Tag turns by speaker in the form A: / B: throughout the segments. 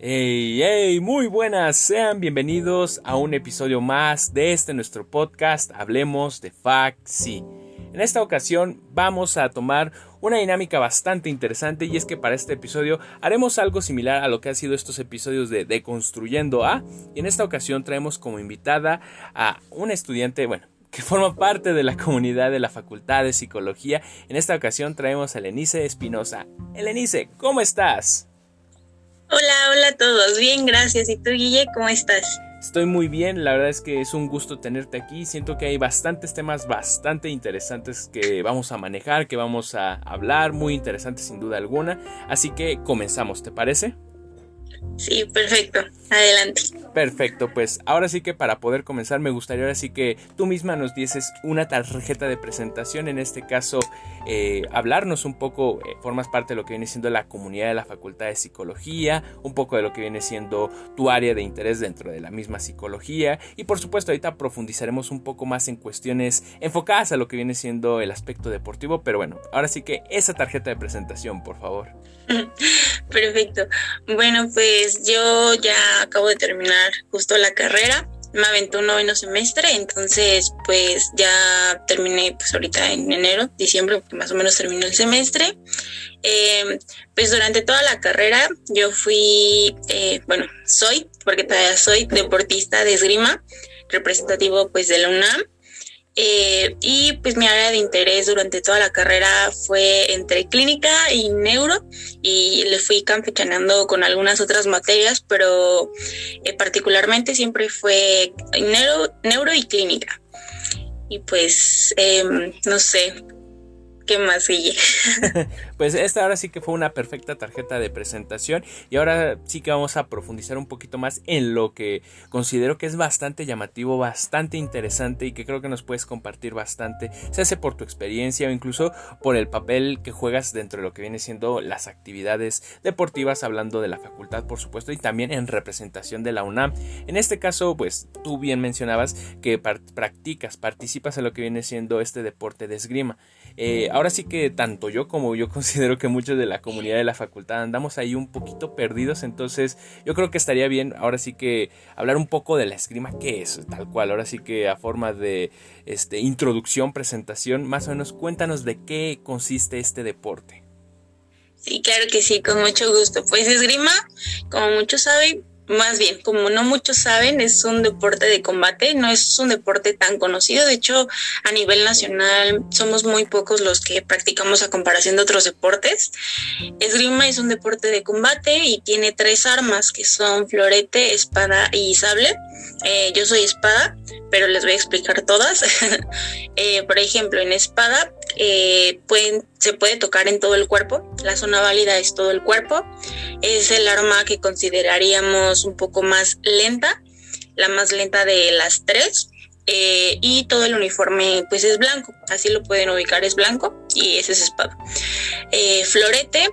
A: Hey, hey, muy buenas, sean bienvenidos a un episodio más de este nuestro podcast Hablemos de Faxi. En esta ocasión vamos a tomar una dinámica bastante interesante y es que para este episodio haremos algo similar a lo que han sido estos episodios de Deconstruyendo A y en esta ocasión traemos como invitada a una estudiante, bueno, que forma parte de la comunidad de la Facultad de Psicología. En esta ocasión traemos a Elenice Espinosa. Elenice, ¿cómo estás?
B: Hola, hola a todos. Bien, gracias. ¿Y tú, Guille, cómo estás?
A: Estoy muy bien, la verdad es que es un gusto tenerte aquí. Siento que hay bastantes temas bastante interesantes que vamos a manejar, que vamos a hablar, muy interesantes sin duda alguna. Así que comenzamos, ¿te parece?
B: Sí, perfecto. Adelante.
A: Perfecto, pues ahora sí que para poder comenzar me gustaría ahora sí que tú misma nos dieses una tarjeta de presentación, en este caso eh, hablarnos un poco, eh, formas parte de lo que viene siendo la comunidad de la Facultad de Psicología, un poco de lo que viene siendo tu área de interés dentro de la misma psicología y por supuesto ahorita profundizaremos un poco más en cuestiones enfocadas a lo que viene siendo el aspecto deportivo, pero bueno, ahora sí que esa tarjeta de presentación, por favor.
B: Perfecto. Bueno, pues yo ya acabo de terminar justo la carrera. Me aventó un noveno semestre, entonces pues ya terminé pues ahorita en enero, diciembre, porque más o menos terminó el semestre. Eh, pues durante toda la carrera yo fui, eh, bueno, soy, porque todavía soy deportista de esgrima, representativo pues de la UNAM. Eh, y pues mi área de interés durante toda la carrera fue entre clínica y neuro y le fui campechanando con algunas otras materias, pero eh, particularmente siempre fue neuro, neuro y clínica. Y pues, em, no sé, ¿qué más sigue?
A: Pues esta ahora sí que fue una perfecta tarjeta de presentación y ahora sí que vamos a profundizar un poquito más en lo que considero que es bastante llamativo, bastante interesante y que creo que nos puedes compartir bastante, se hace por tu experiencia o incluso por el papel que juegas dentro de lo que viene siendo las actividades deportivas, hablando de la facultad por supuesto y también en representación de la UNAM. En este caso, pues tú bien mencionabas que practicas, participas en lo que viene siendo este deporte de esgrima. Eh, ahora sí que tanto yo como yo considero que muchos de la comunidad de la facultad andamos ahí un poquito perdidos, entonces yo creo que estaría bien ahora sí que hablar un poco de la esgrima, qué es, tal cual, ahora sí que a forma de este, introducción, presentación, más o menos cuéntanos de qué consiste este deporte.
B: Sí, claro que sí, con mucho gusto. Pues esgrima, como muchos saben, más bien, como no muchos saben, es un deporte de combate, no es un deporte tan conocido. De hecho, a nivel nacional somos muy pocos los que practicamos a comparación de otros deportes. Esgrima es un deporte de combate y tiene tres armas que son florete, espada y sable. Eh, yo soy espada, pero les voy a explicar todas. Eh, por ejemplo, en espada eh, pueden, se puede tocar en todo el cuerpo. La zona válida es todo el cuerpo. Es el arma que consideraríamos un poco más lenta, la más lenta de las tres. y todo el uniforme pues es blanco, así lo pueden ubicar, es blanco y ese es espada. florete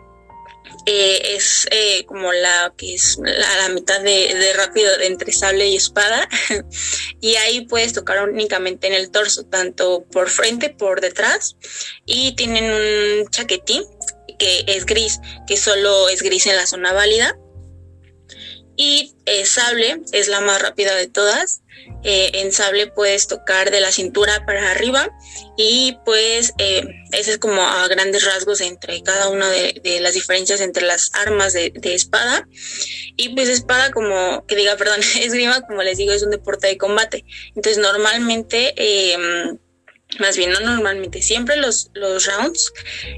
B: eh, es eh, como la que es la, mitad de, rápido de entre sable y espada. Y ahí puedes tocar únicamente en el torso tanto por frente por detrás. Y tienen un chaquetín que es gris que solo es gris en la zona válida y eh, sable es la más rápida de todas. Eh, en sable puedes tocar de la cintura para arriba y pues eh, ese es como a grandes rasgos entre cada una de, las diferencias entre las armas de, espada. Y pues espada como que diga perdón esgrima como les digo es un deporte de combate. Entonces normalmente em, más bien no normalmente, siempre los, los rounds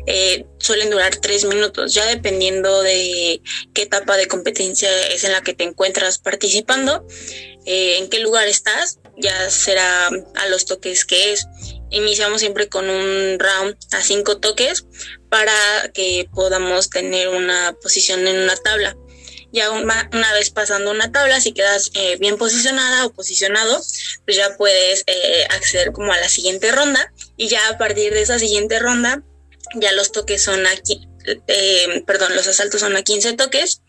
B: eh, suelen durar tres minutos, ya dependiendo de qué etapa de competencia es en la que te encuentras participando, eh, en qué lugar estás, ya será a los toques que es. Iniciamos siempre con un round a cinco toques para que podamos tener una posición en una tabla. Ya una, vez pasando una tabla, si quedas eh, bien posicionada o posicionado, pues ya puedes eh, acceder como a la siguiente ronda. Y ya a partir de esa siguiente ronda, ya los toques son aquí, eh, perdón, los asaltos son a 15 toques.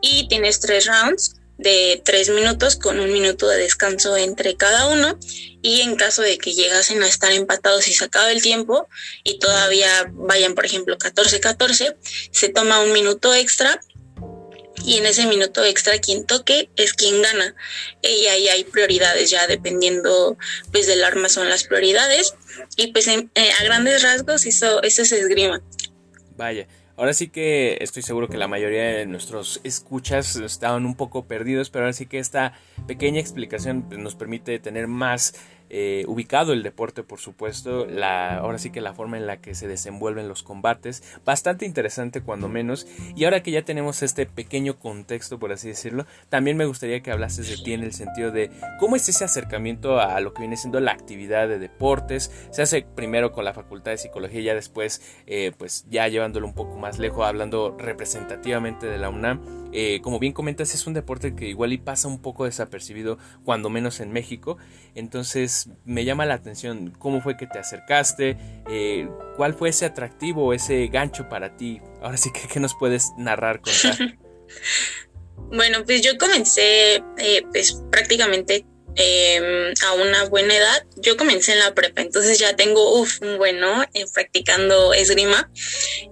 B: Y tienes tres rounds de tres minutos con un minuto de descanso entre cada uno. Y en caso de que llegasen a estar empatados y se acabe el tiempo y todavía vayan por ejemplo 14-14 se toma un minuto extra y en ese minuto extra quien toque es quien gana. Y ahí hay prioridades ya dependiendo pues del arma son las prioridades y pues eh, a grandes rasgos eso, eso se esgrima.
A: Vaya, Ahora sí que estoy seguro que la mayoría de nuestros escuchas estaban un poco perdidos, pero ahora sí que esta pequeña explicación pues, nos permite tener más eh, ubicado el deporte, por supuesto, la, ahora sí que la forma en la que se desenvuelven los combates, bastante interesante cuando menos, y ahora que ya tenemos este pequeño contexto, por así decirlo, también me gustaría que hablases de ti en el sentido de cómo es ese acercamiento a lo que viene siendo la actividad de deportes, se hace primero con la facultad de psicología y ya después, eh, pues ya llevándolo un poco más lejos, hablando representativamente de la UNAM, eh, como bien comentas, es un deporte que igual y pasa un poco desapercibido, cuando menos en México. Entonces me llama la atención cómo fue que te acercaste, eh, cuál fue ese atractivo, ese gancho para ti. Ahora sí que, ¿qué nos puedes narrar, contar?
B: bueno, pues yo comencé eh, pues prácticamente Em, a una buena edad. Yo comencé en la prepa, entonces ya tengo uf, un bueno eh, practicando esgrima.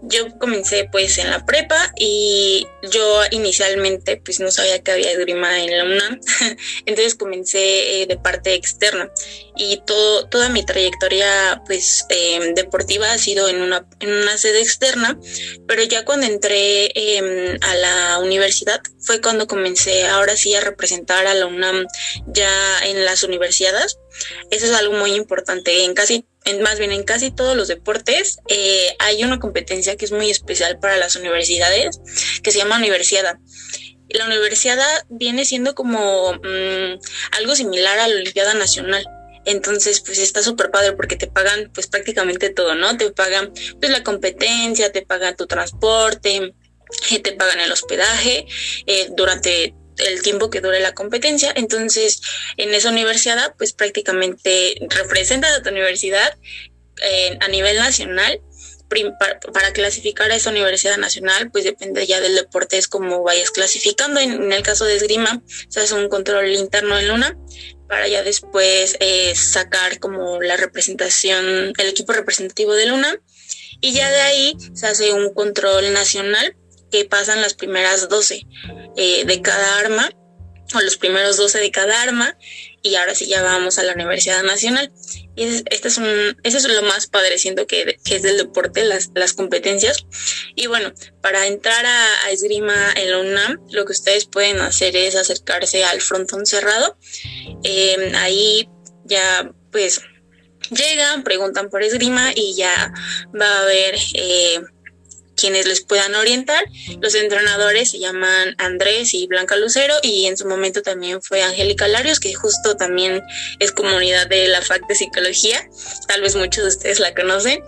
B: Yo comencé pues en la prepa y yo inicialmente pues no sabía que había esgrima en la UNAM, entonces comencé eh, de parte externa y todo, toda mi trayectoria pues em, deportiva ha sido en una, en una sede externa, pero ya cuando entré em, a la universidad fue cuando comencé ahora sí a representar a la UNAM ya en las universidades. Eso es algo muy importante. En casi, más bien en casi todos los deportes eh, hay una competencia que es muy especial para las universidades, que se llama universidad. La universidad viene siendo como mm, algo similar a la Olimpiada Nacional. Entonces, pues está súper padre porque te pagan pues prácticamente todo, ¿no? Te pagan pues la competencia, te pagan tu transporte, eh, te pagan el hospedaje eh, durante el tiempo que dure la competencia. Entonces, en esa universidad, pues prácticamente representa a tu universidad eh, a nivel nacional. Para, clasificar a esa universidad nacional, pues depende ya del deporte, es como vayas clasificando. En, el caso de esgrima, se hace un control interno en Luna para ya después eh, sacar como la representación, el equipo representativo de Luna. Y ya de ahí se hace un control nacional que pasan las primeras 12 eh, de cada arma o los primeros 12 de cada arma y ahora sí ya vamos a la Universidad Nacional. Y este es un, eso es lo más padre, siento que, es del deporte, las, las competencias. Y bueno, para entrar a, esgrima en la UNAM, lo que ustedes pueden hacer es acercarse al frontón cerrado. Em, ahí ya pues llegan, preguntan por esgrima y ya va a haber... Eh, quienes les puedan orientar. Los entrenadores se llaman Andrés y Blanca Lucero y en su momento también fue Angélica Larios, que justo también es comunidad de la FAC de Psicología. Tal vez muchos de ustedes la conocen.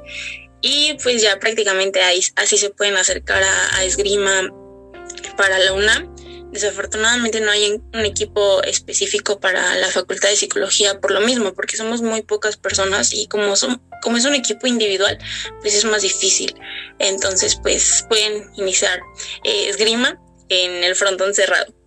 B: Y pues ya prácticamente ahí, así se pueden acercar a, a esgrima para la UNAM. Desafortunadamente no hay un equipo específico para la Facultad de Psicología por lo mismo, porque somos muy pocas personas y como, son, como es un equipo individual, pues es más difícil. Entonces, pues pueden iniciar eh, esgrima en el frontón cerrado.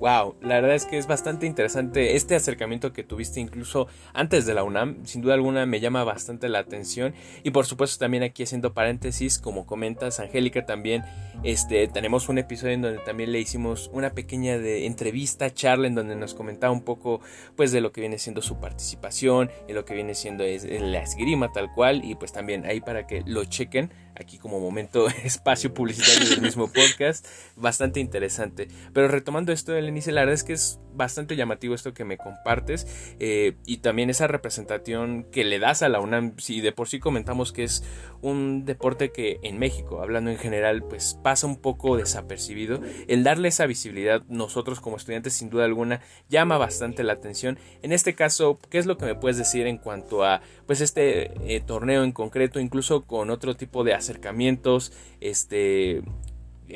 A: Wow, la verdad es que es bastante interesante este acercamiento que tuviste incluso antes de la UNAM, sin duda alguna me llama bastante la atención. Y por supuesto también aquí haciendo paréntesis, como comentas Angélica también, este tenemos un episodio en donde también le hicimos una pequeña de entrevista, charla en donde nos comentaba un poco pues de lo que viene siendo su participación, en lo que viene siendo es, la esgrima tal cual y pues también ahí para que lo chequen aquí como momento espacio publicitario del mismo podcast, bastante interesante. Pero retomando esto del inicio, la verdad es que es bastante llamativo esto que me compartes eh, y también esa representación que le das a la UNAM. Si de por sí comentamos que es un deporte que en México, hablando en general, pues pasa un poco desapercibido, el darle esa visibilidad nosotros como estudiantes sin duda alguna llama bastante la atención. En este caso, ¿qué es lo que me puedes decir en cuanto a pues este eh, torneo en concreto, incluso con otro tipo de acercamientos, este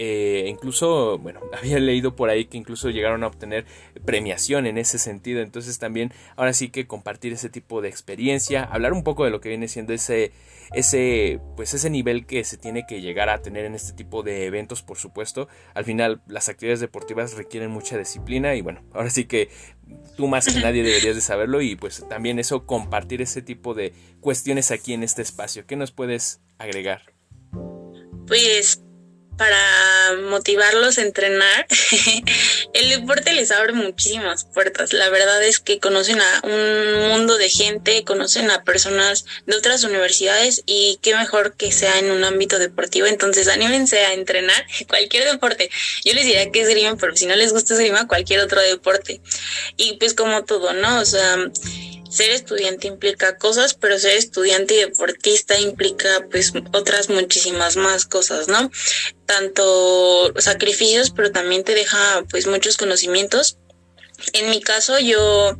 A: eh, incluso, bueno, había leído por ahí que incluso llegaron a obtener premiación en ese sentido. Entonces también ahora sí que compartir ese tipo de experiencia, hablar un poco de lo que viene siendo ese, ese, pues ese nivel que se tiene que llegar a tener en este tipo de eventos, por supuesto. Al final las actividades deportivas requieren mucha disciplina y bueno, ahora sí que tú más que nadie deberías de saberlo y pues también eso compartir ese tipo de cuestiones aquí en este espacio. ¿Qué nos puedes agregar?
B: Pues para motivarlos a entrenar, el deporte les abre muchísimas puertas. La verdad es que conocen a un mundo de gente, conocen a personas de otras universidades y qué mejor que sea en un ámbito deportivo. Entonces, anímense a entrenar cualquier deporte. Yo les diría que es esgrima, pero si no les gusta esgrima, cualquier otro deporte. Y pues como todo, ¿no? O sea, ser estudiante implica cosas, pero ser estudiante y deportista implica pues otras muchísimas más cosas, ¿no? Tanto sacrificios, pero también te deja pues muchos conocimientos. En mi caso yo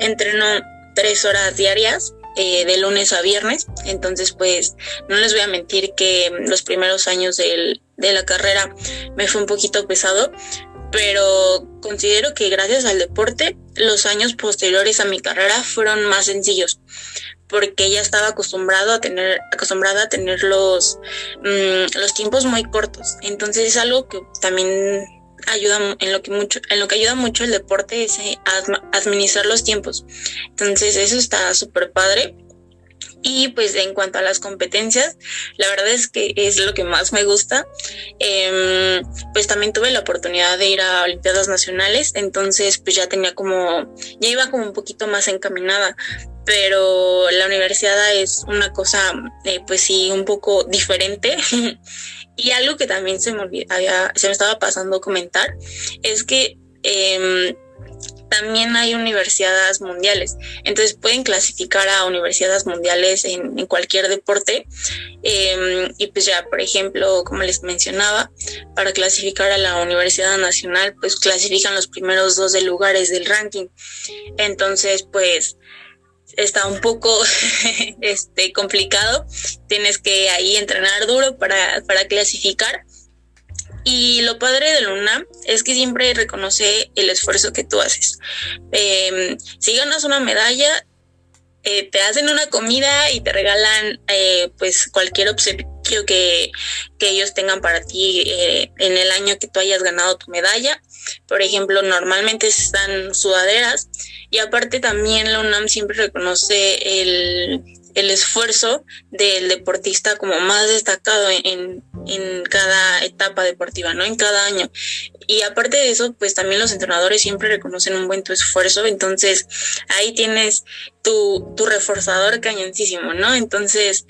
B: entreno tres horas diarias eh, de lunes a viernes. Entonces, pues no les voy a mentir que los primeros años de la carrera me fue un poquito pesado, pero considero que gracias al deporte los años posteriores a mi carrera fueron más sencillos porque ya estaba acostumbrado a tener acostumbrada a tener los mm, los tiempos muy cortos. Entonces es algo que también ayuda en lo que mucho en lo que ayuda mucho el deporte es eh, administrar los tiempos. Entonces eso está súper padre y pues en cuanto a las competencias, la verdad es que es lo que más me gusta. Em, pues también tuve la oportunidad de ir a Olimpiadas Nacionales, entonces pues ya tenía como, ya iba como un poquito más encaminada, pero la universidad es una cosa eh, pues sí un poco diferente. y algo que también se me, se me estaba pasando comentar es que... Eh, también hay universidades mundiales. Entonces pueden clasificar a universidades mundiales en, cualquier deporte. Em, y pues ya, por ejemplo, como les mencionaba, para clasificar a la Universidad Nacional, pues clasifican los primeros dos de lugares del ranking. Entonces, pues está un poco este complicado. Tienes que ahí entrenar duro para, para clasificar y lo padre de Luna es que siempre reconoce el esfuerzo que tú haces. Em, si ganas una medalla, eh, te hacen una comida y te regalan eh, pues cualquier obsequio que, que, ellos tengan para ti eh, en el año que tú hayas ganado tu medalla. Por ejemplo, normalmente están sudaderas y aparte también la UNAM siempre reconoce el el esfuerzo del deportista como más destacado en, en, cada etapa deportiva, ¿no? En cada año. Y aparte de eso, pues también los entrenadores siempre reconocen un buen esfuerzo, entonces ahí tienes tu, tu reforzador cañoncísimo, ¿no? Entonces,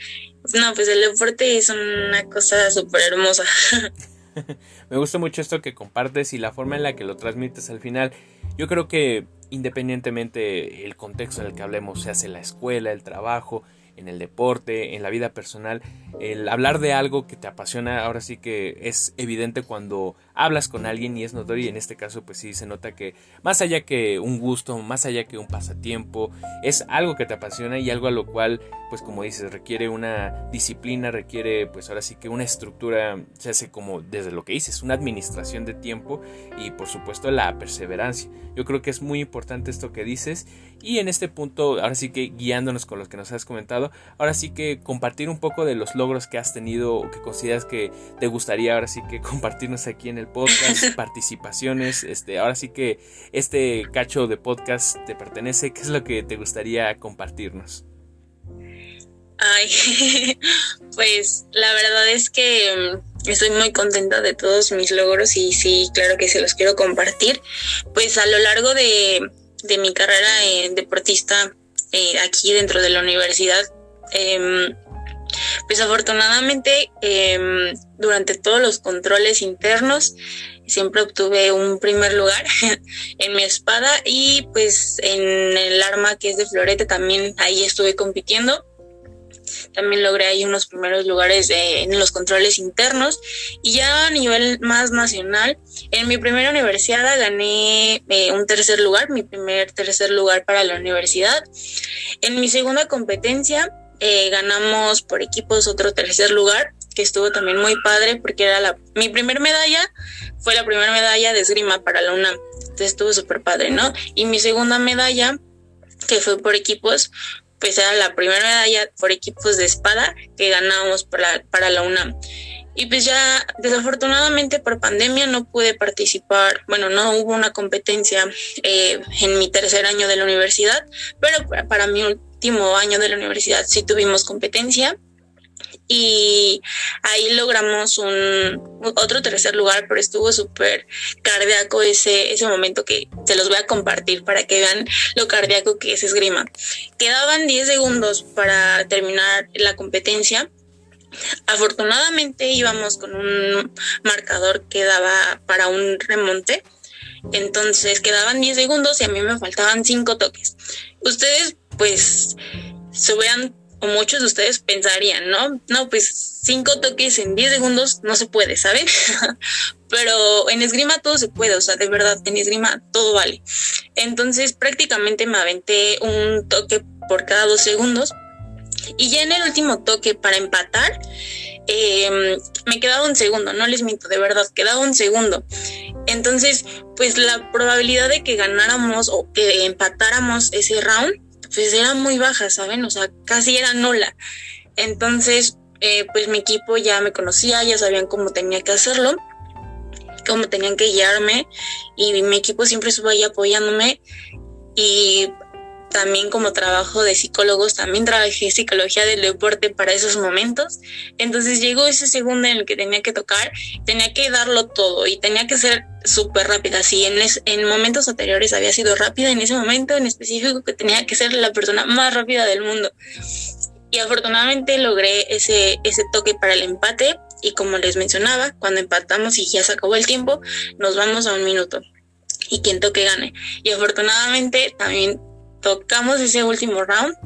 B: no, pues el deporte es una cosa súper hermosa.
A: Me gusta mucho esto que compartes y la forma en la que lo transmites al final. Yo creo que independientemente el contexto en el que hablemos, se hace la escuela, el trabajo, en el deporte, en la vida personal, el hablar de algo que te apasiona, ahora sí que es evidente cuando hablas con alguien y es notorio y en este caso pues sí se nota que más allá que un gusto, más allá que un pasatiempo, es algo que te apasiona y algo a lo cual pues como dices requiere una disciplina, requiere pues ahora sí que una estructura, se hace como desde lo que dices, una administración de tiempo y por supuesto la perseverancia. Yo creo que es muy importante esto que dices y en este punto ahora sí que guiándonos con los que nos has comentado, ahora sí que compartir un poco de los logros que has tenido o que consideras que te gustaría ahora sí que compartirnos aquí en el podcast, participaciones, este, ahora sí que este cacho de podcast te pertenece, ¿qué es lo que te gustaría compartirnos?
B: Ay, pues la verdad es que mm, estoy muy contenta de todos mis logros y sí, claro que se los quiero compartir. Pues a lo largo de, mi carrera en deportista eh, aquí dentro de la universidad, eh, pues afortunadamente em, durante todos los controles internos siempre obtuve un primer lugar en mi espada y pues en el arma que es de florete también ahí estuve compitiendo. También logré ahí unos primeros lugares en los controles internos y ya a nivel más nacional, en mi primera universidad gané eh, un tercer lugar, mi primer tercer lugar para la universidad. En mi segunda competencia eh, ganamos por equipos otro tercer lugar, que estuvo también muy padre porque era la, mi primer medalla, fue la primera medalla de esgrima para la UNAM, entonces estuvo súper padre, ¿no? Y mi segunda medalla, que fue por equipos, pues era la primera medalla por equipos de espada que ganamos para, para la UNAM. Y pues ya desafortunadamente por pandemia no pude participar, bueno, no hubo una competencia eh, en mi tercer año de la universidad, pero para mi último año de la universidad sí tuvimos competencia y ahí logramos un otro tercer lugar, pero estuvo súper cardíaco ese, ese momento que se los voy a compartir para que vean lo cardíaco que es esgrima. Quedaban 10 segundos para terminar la competencia. Afortunadamente íbamos con un marcador que daba para un remonte. Entonces quedaban 10 segundos y a mí me faltaban 5 toques. Ustedes pues se hubieran o muchos de ustedes pensarían, ¿no? No, pues cinco toques en 10 segundos no se puede, ¿saben? Pero en esgrima todo se puede, o sea, de verdad, en esgrima todo vale. Entonces prácticamente me aventé un toque por cada dos segundos. Y ya en el último toque para empatar, em, me quedaba un segundo, no les miento, de verdad, quedaba un segundo. Entonces, pues la probabilidad de que ganáramos o que empatáramos ese round pues era muy baja, ¿saben? O sea, casi era nula. Entonces, eh, pues mi equipo ya me conocía, ya sabían cómo tenía que hacerlo, cómo tenían que guiarme y mi equipo siempre estuvo ahí apoyándome y también como trabajo de psicólogos, también trabajé psicología del deporte para esos momentos. Entonces llegó ese segundo en el que tenía que tocar, tenía que darlo todo y tenía que ser súper rápida. Si en, en momentos anteriores había sido rápida, en ese momento en específico que tenía que ser la persona más rápida del mundo. Y afortunadamente logré ese, ese toque para el empate y como les mencionaba, cuando empatamos y ya se acabó el tiempo, nos vamos a un minuto y quien toque gane. Y afortunadamente también tocamos ese último round,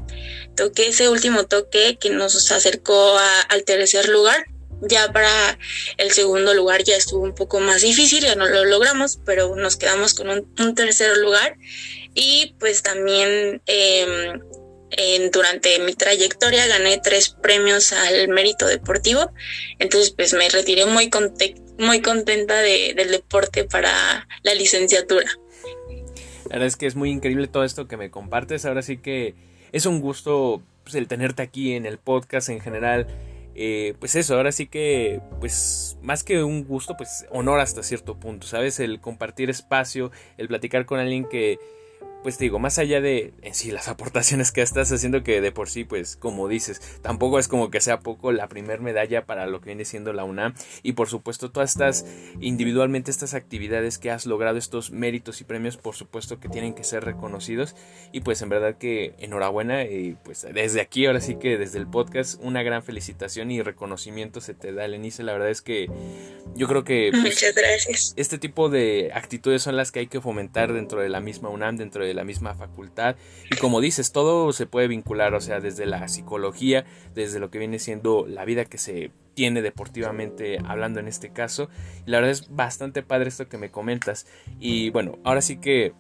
B: toqué ese último toque que nos acercó al tercer lugar. Ya para el segundo lugar ya estuvo un poco más difícil, ya no lo logramos, pero nos quedamos con un, tercer lugar. Y pues también em, durante mi trayectoria gané tres premios al mérito deportivo. Entonces pues me retiré muy, muy contenta del deporte para la licenciatura.
A: Verdad es que es muy increíble todo esto que me compartes. Ahora sí que es un gusto pues, el tenerte aquí en el podcast en general. Eh, pues eso, ahora sí que, pues más que un gusto, pues honor hasta cierto punto, ¿sabes? El compartir espacio, el platicar con alguien que pues te digo, más allá de en sí las aportaciones que estás haciendo, que de por sí, pues como dices, tampoco es como que sea poco la primer medalla para lo que viene siendo la UNAM. Y por supuesto todas estas individualmente estas actividades que has logrado, estos méritos y premios, por supuesto que tienen que ser reconocidos. Y pues en verdad que enhorabuena y pues desde aquí, ahora sí que desde el podcast, una gran felicitación y reconocimiento se te da, Lenice, la verdad es que yo creo que...
B: Pues, Muchas gracias.
A: Este tipo de actitudes son las que hay que fomentar dentro de la misma UNAM, dentro de la misma facultad. Y como dices, todo se puede vincular, o sea, desde la psicología, desde lo que viene siendo la vida que se tiene deportivamente hablando en este caso. Y la verdad es bastante padre esto que me comentas. Y bueno, ahora sí que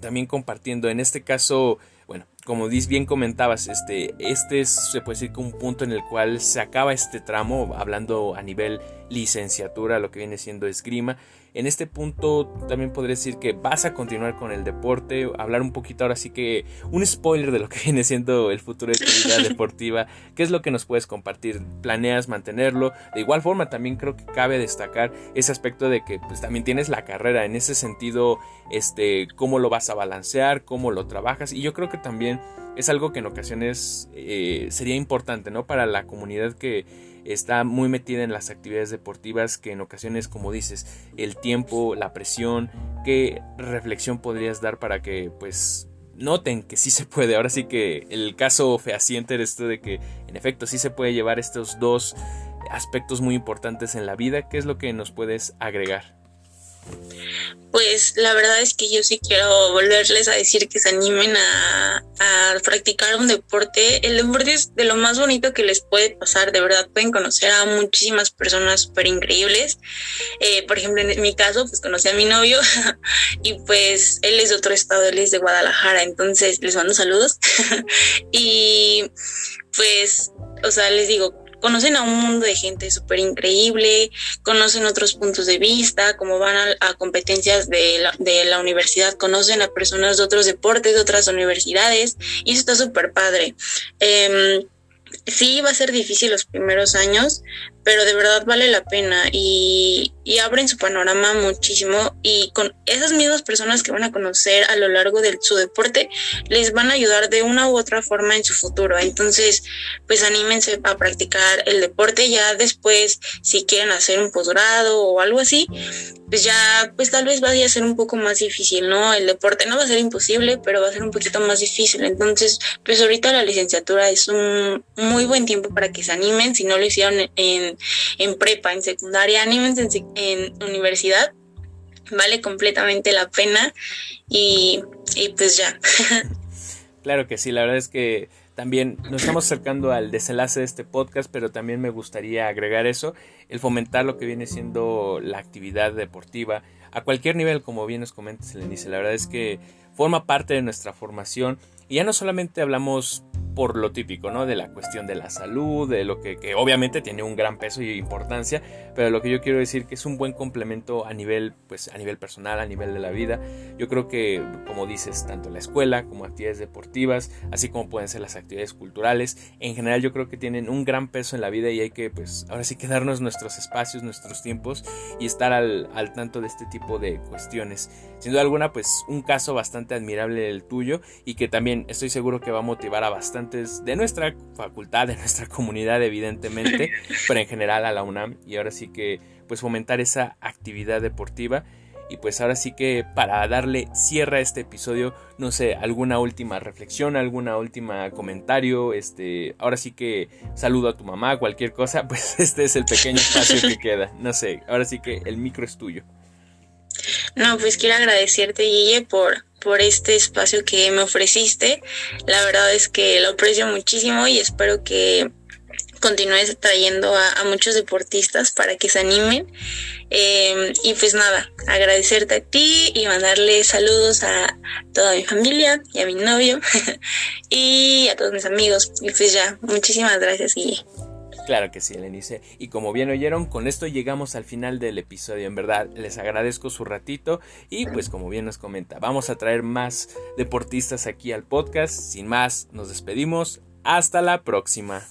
A: también compartiendo, en este caso, bueno, como bien comentabas, este, este es, se puede decir que un punto en el cual se acaba este tramo, hablando a nivel licenciatura, lo que viene siendo esgrima, en este punto también podría decir que vas a continuar con el deporte, hablar un poquito ahora sí que un spoiler de lo que viene siendo el futuro de tu vida deportiva, qué es lo que nos puedes compartir, planeas mantenerlo, de igual forma también creo que cabe destacar ese aspecto de que pues también tienes la carrera, en ese sentido, este, cómo lo vas a balancear, cómo lo trabajas y yo creo que también es algo que en ocasiones eh, sería importante, ¿no? Para la comunidad que está muy metida en las actividades deportivas que en ocasiones, como dices, el tiempo, la presión, ¿qué reflexión podrías dar para que pues noten que sí se puede? Ahora sí que el caso fehaciente es esto de que en efecto sí se puede llevar estos dos aspectos muy importantes en la vida. ¿Qué es lo que nos puedes agregar?
B: Pues la verdad es que yo sí quiero volverles a decir que se animen a, practicar un deporte. El deporte es de lo más bonito que les puede pasar, de verdad pueden conocer a muchísimas personas súper increíbles. Eh, por ejemplo, en mi caso, pues conocí a mi novio y pues él es de otro estado, él es de Guadalajara, entonces les mando saludos. y pues, o sea, les digo, conocen a un mundo de gente súper increíble, conocen otros puntos de vista, como van a, competencias de la, de la, universidad, conocen a personas de otros deportes, de otras universidades, y eso está súper padre. Em, sí va a ser difícil los primeros años, pero de verdad vale la pena y, y, abren su panorama muchísimo y con esas mismas personas que van a conocer a lo largo de su deporte les van a ayudar de una u otra forma en su futuro. Entonces, pues anímense a practicar el deporte ya después si quieren hacer un posgrado o algo así, pues ya pues tal vez vaya a ser un poco más difícil, ¿no? El deporte no va a ser imposible, pero va a ser un poquito más difícil. Entonces, pues ahorita la licenciatura es un muy buen tiempo para que se animen si no lo hicieron en en prepa, en secundaria, anímense en, en universidad, vale completamente la pena y, y pues ya.
A: claro que sí, la verdad es que también nos estamos acercando al desenlace de este podcast, pero también me gustaría agregar eso, el fomentar lo que viene siendo la actividad deportiva a cualquier nivel, como bien nos comenta Selenice. La verdad es que forma parte de nuestra formación y ya no solamente hablamos por lo típico, ¿no? De la cuestión de la salud, de lo que, obviamente tiene un gran peso y importancia, pero lo que yo quiero decir que es un buen complemento a nivel, pues a nivel personal, a nivel de la vida. Yo creo que, como dices, tanto la escuela como actividades deportivas, así como pueden ser las actividades culturales, en general yo creo que tienen un gran peso en la vida y hay que, pues, ahora sí que darnos nuestros espacios, nuestros tiempos y estar al, al tanto de este tipo de cuestiones. Sin duda alguna, pues, un caso bastante admirable el tuyo y que también estoy seguro que va a motivar a bastante de nuestra facultad, de nuestra comunidad, evidentemente, pero en general a la UNAM. Y ahora sí que, pues, fomentar esa actividad deportiva. Y pues ahora sí que para darle cierre a este episodio, no sé, alguna última reflexión, alguna última comentario, este, ahora sí que saludo a tu mamá, cualquier cosa, pues este es el pequeño espacio que queda. No sé, ahora sí que el micro es tuyo.
B: No, pues quiero agradecerte, Guille, por, por este espacio que me ofreciste. La verdad es que lo aprecio muchísimo y espero que continúes trayendo a, muchos deportistas para que se animen. Em, y pues nada, agradecerte a ti y mandarle saludos a toda mi familia y a mi novio y a todos mis amigos. Y pues ya, muchísimas gracias, Guille.
A: Claro que sí, Lenice. Y como bien oyeron, con esto llegamos al final del episodio. En verdad, les agradezco su ratito. Y pues como bien nos comenta, vamos a traer más deportistas aquí al podcast. Sin más, nos despedimos. Hasta la próxima.